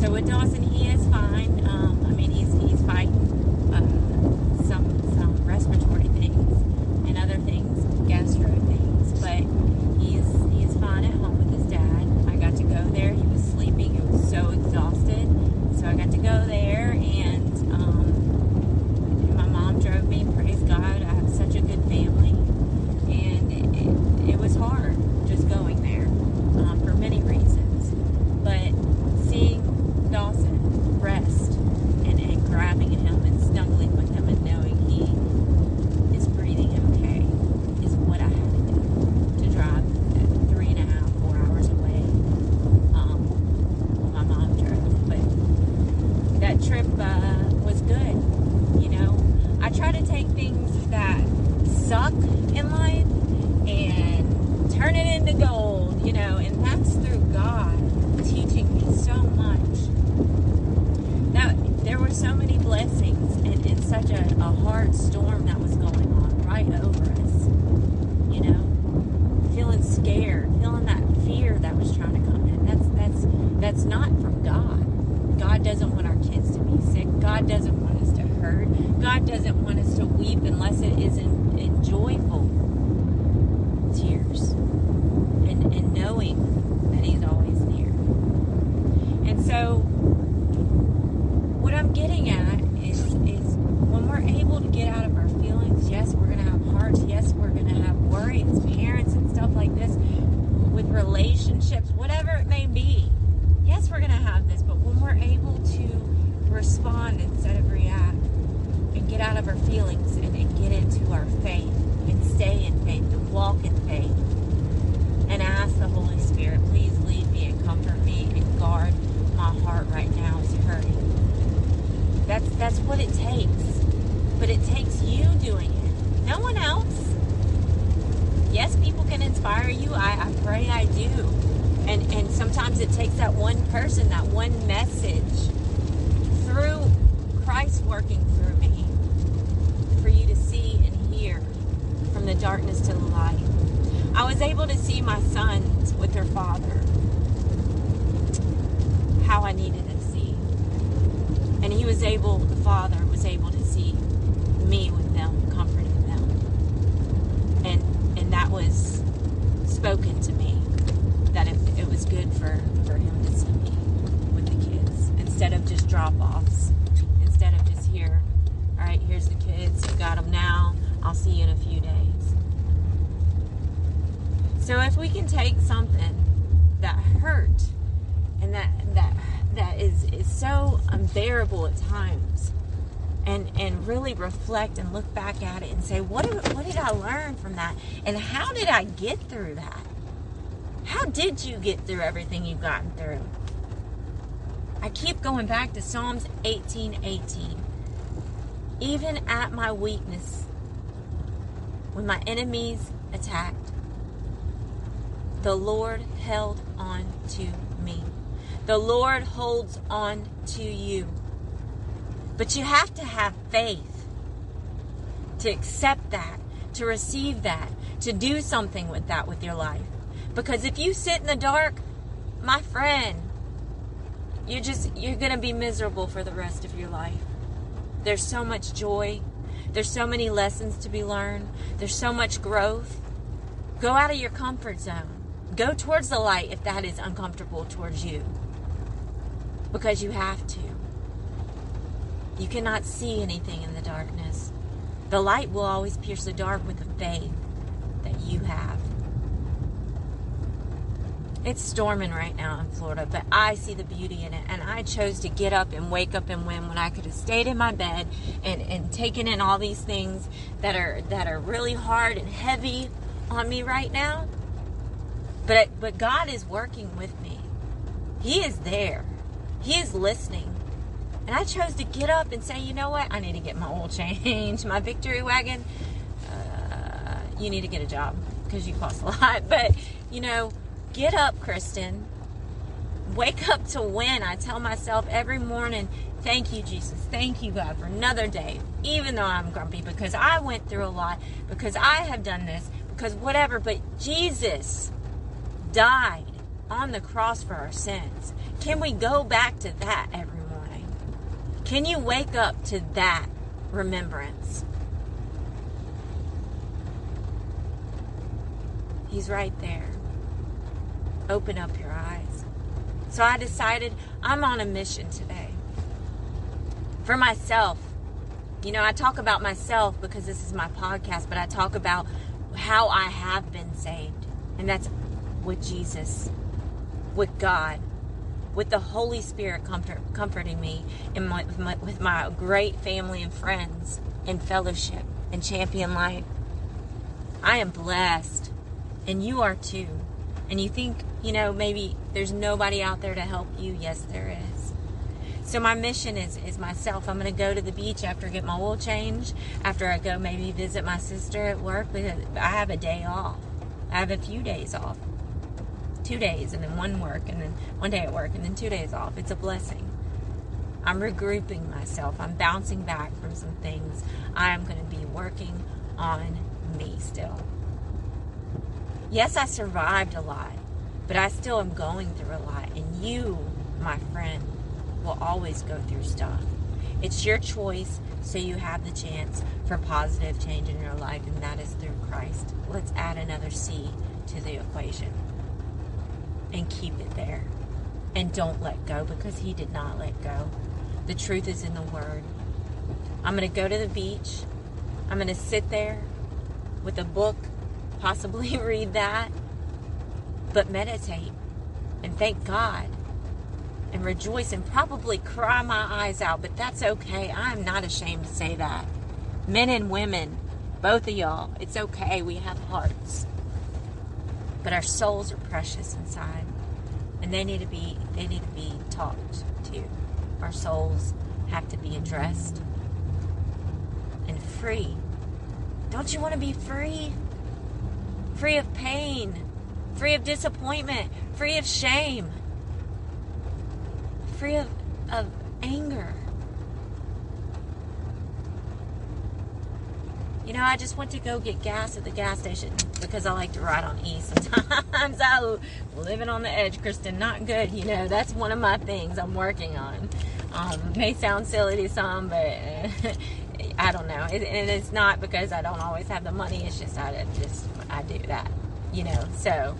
So with Dawson, he is fine. Um, I mean, he's he's fighting uh, some some respiratory things and other things, gastro things, but God. Doesn't want our kids to be sick. God doesn't want us to hurt. God doesn't want us to weep unless it is in, in joyful tears and, and knowing that He's always near. And so, what I'm getting at is, is when we're able to get out of our feelings, yes, we're going to have hearts. Yes, we're going to have worry as parents and stuff like this with relationships, whatever it may be. Yes, we're going to have this, but when we're able to respond instead of react and get out of our feelings and, and get into our faith and stay in faith and walk in faith and ask the Holy Spirit, please lead me and comfort me and guard my heart right now is hurting. That's that's what it takes. But it takes you doing it. No one else. Yes, people can inspire you. I, I pray I do. And and sometimes it takes that one person, that one message through Christ working through me for you to see and hear from the darkness to the light. I was able to see my sons with their father how I needed to see. And he was able, the father was able to see me with them, comforting them. And and that was spoken to me that it, it was good for, for him to see me with the kids instead of just drop offs. Instead of just here, all right, here's the kids, you got them now, I'll see you in a few days. So if we can take something that hurt and that that that is is so unbearable at times. And and really reflect and look back at it and say what did, what did I learn from that? And how did I get through that? How did you get through everything you've gotten through? I keep going back to Psalms 18 18 even at my weakness when my enemies attacked the Lord held on to me the Lord holds on to you. But you have to have faith to accept that, to receive that, to do something with that with your life. Because if you sit in the dark, my friend, you're just you're going to be miserable for the rest of your life. There's so much joy. There's so many lessons to be learned. There's so much growth. Go out of your comfort zone. Go towards the light if that is uncomfortable towards you because you have to. You cannot see anything in the darkness. The light will always pierce the dark with the faith that you have. It's storming right now in Florida, but I see the beauty in it. And I chose to get up and wake up and win when I could have stayed in my bed and, and taken in all these things that are that are really hard and heavy on me right now. But but God is working with me. He is there. He is listening. And I chose to get up and say, you know what? I need to get my oil change, my victory wagon. Uh, you need to get a job because you cost a lot. But, you know, get up, Kristen. Wake up to win. I tell myself every morning, thank you, Jesus. Thank you, God, for another day. Even though I'm grumpy because I went through a lot, because I have done this, because whatever. But Jesus died on the cross for our sins. Can we go back to that every morning? Can you wake up to that remembrance? He's right there. Open up your eyes. So I decided I'm on a mission today. For myself. You know, I talk about myself because this is my podcast, but I talk about how I have been saved. And that's with Jesus with God, with the Holy Spirit comfort, comforting me and my, with, my, with my great family and friends and fellowship and champion life. I am blessed, and you are too. And you think, you know, maybe there's nobody out there to help you. Yes, there is. So my mission is is myself. I'm going to go to the beach after I get my oil change. After I go maybe visit my sister at work because I have a day off. I have a few days off two days and then one work and then one day at work and then two days off. It's a blessing. I'm regrouping myself. I'm bouncing back from some things. I am going to be working on me still. Yes, I survived a lot, but I still am going through a lot. And you my friend, will always go through stuff. It's your choice, so you have the chance for positive change in your life, and that is through Christ. Let's add another C to the equation and keep it there. And don't let go because He did not let go. The truth is in the Word. I'm going to go to the beach. I'm going to sit there with a book, possibly read that, but meditate and thank God and rejoice and probably cry my eyes out, but that's okay. I'm not ashamed to say that. Men and women, both of y'all, it's okay. We have hearts. But our souls are precious inside. And they need to be they need to be talked to. Our souls have to be addressed and free. Don't you want to be free? Free of pain, free of disappointment, free of shame, free of, of anger. You know, I just went to go get gas at the gas station because I like to ride on E sometimes. I living on the edge, Kristen. Not good, you know. That's one of my things I'm working on. Um, may sound silly to some, but uh, I don't know. It, and it's not because I don't always have the money. It's just I just I do that, you know. So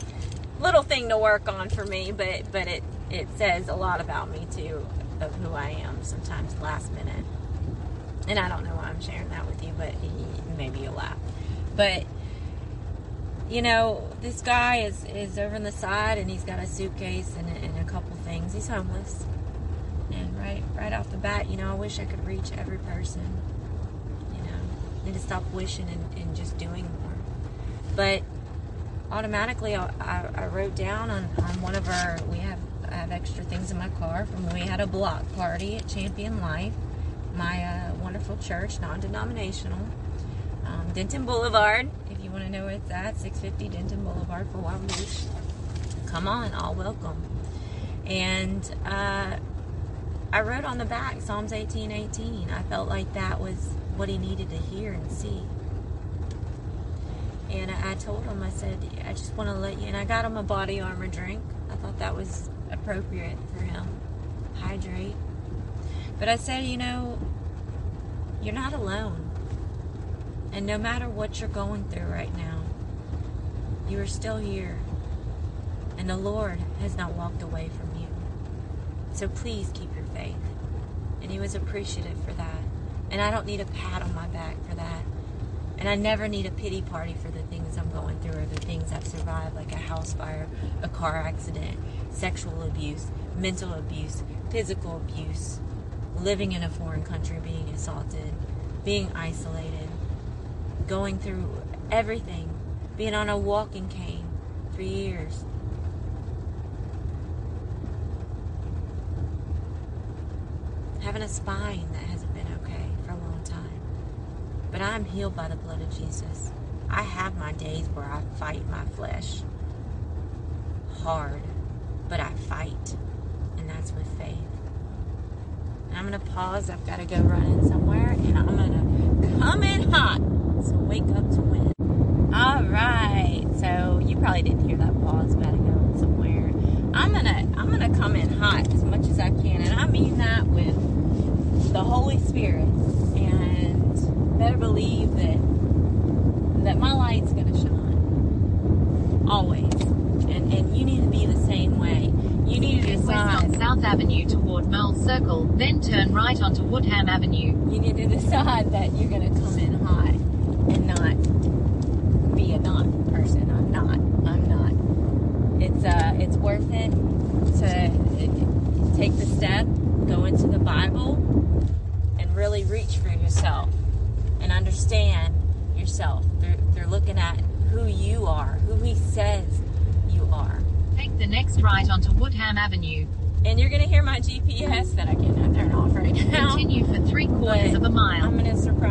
little thing to work on for me, but but it it says a lot about me too of who I am. Sometimes last minute, and I don't know why I'm sharing that with you, but maybe you'll laugh. But you know, this guy is is over on the side, and he's got a suitcase and, and a couple things. He's homeless, and right right off the bat, you know, I wish I could reach every person You know, I need to stop wishing and, and just doing more. But automatically, I, I, I wrote down on, on one of our, we have, I have extra things in my car from when we had a block party at Champion Life, my uh, wonderful church, non denominational, um, Denton Boulevard. If you want to know where it's at, 650 Denton Boulevard, Fort Walton Beach. Come on, all welcome. And uh, I wrote on the back Psalms 18 18. I felt like that was what he needed to hear and see. And I, told him, I said, I just want to let you, and I got him a body armor drink. I thought that was appropriate for him. Hydrate. But I said, you know, you're not alone. And no matter what you're going through right now, you are still here. And the Lord has not walked away from you. So please keep your faith. And he was appreciative for that. And I don't need a pat on my back for that. And I never need a pity party for the things I'm going through or the things I've survived, like a house fire, a car accident, sexual abuse, mental abuse, physical abuse, living in a foreign country, being assaulted, being isolated, going through everything, being on a walking cane for years. Having a spine that hasn't been okay for a long time. but I am healed by the blood of Jesus. I have my days where I fight my flesh hard, but I fight, and that's with faith. I'm to pause. I've got to go running somewhere, and I'm to come in hot. So wake up to win. All right. So you probably didn't hear that pause, but I go somewhere. I'm gonna I'm gonna come in hot as much as I can, and I mean that with the Holy Spirit And better believe that that my light's to shine always, and and you need to be the same way. You need to decide. West on South Avenue toward Merle Circle, then turn right onto Woodham Avenue. You need to decide that you're going to come in high and not be a not person. I'm not. I'm not. It's uh, it's worth it to take the step, go into the Bible, and really reach for yourself and understand yourself. They're, they're looking at who you are, who He says you are. Take the next right onto Woodham Avenue. And you're going to hear my GPS that I cannot turn off right now. Continue for three quarters of a mile. I'm going to surprise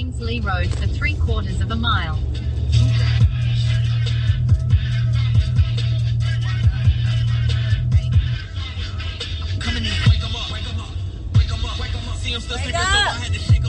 lee Road for three quarters of a mile. Wake up. Wake up. Wake up.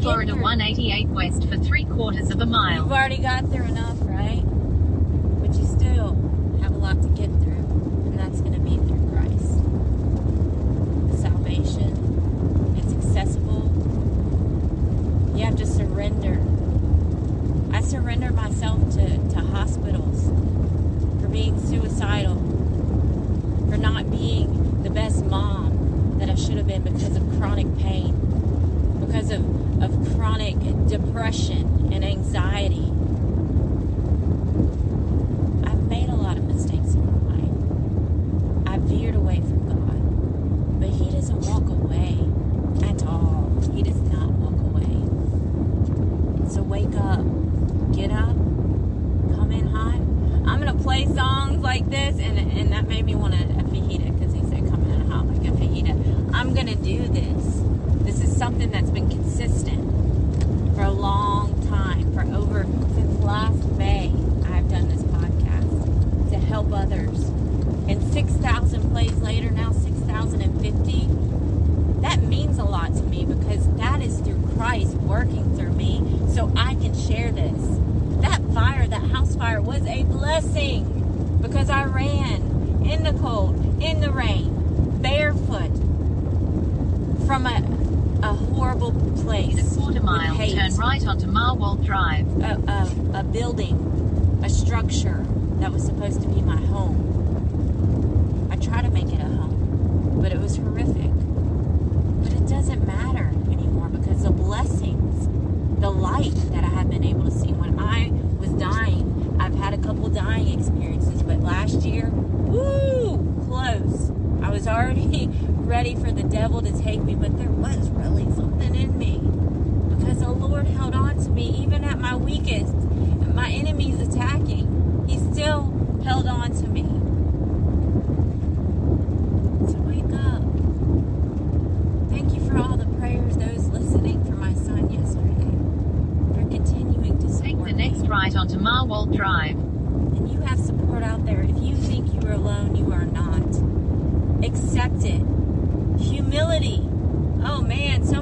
Florida 188 west for three quarters of a mile. You've already got through enough, right? But you still have a lot to get through, and that's going to be through Christ. Salvation, it's accessible. You have to surrender. I surrender myself to, to hospitals for being suicidal, for not being the best mom that I should have been because of chronic pain, because of of chronic depression and anxiety. working through me so I can share this. That fire, that house fire, was a blessing because I ran in the cold, in the rain, barefoot from a, a horrible place. A quarter mile, turn right onto Marwell Drive. A, a, a building, a structure that was supposed to be my home. I tried to make it a home, but it was horrific. to take me with their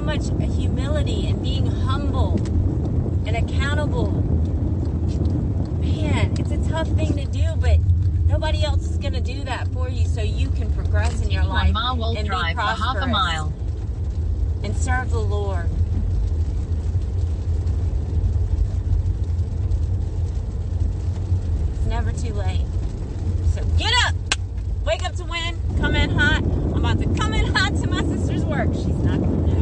much humility and being humble and accountable. Man, it's a tough thing to do, but nobody else is going to do that for you so you can progress in your life and be Drive for half a prosperous mile. and serve the Lord. It's never too late. So get up! Wake up to win. Come in hot. I'm about to come in hot to my sister's work. She's not gonna know.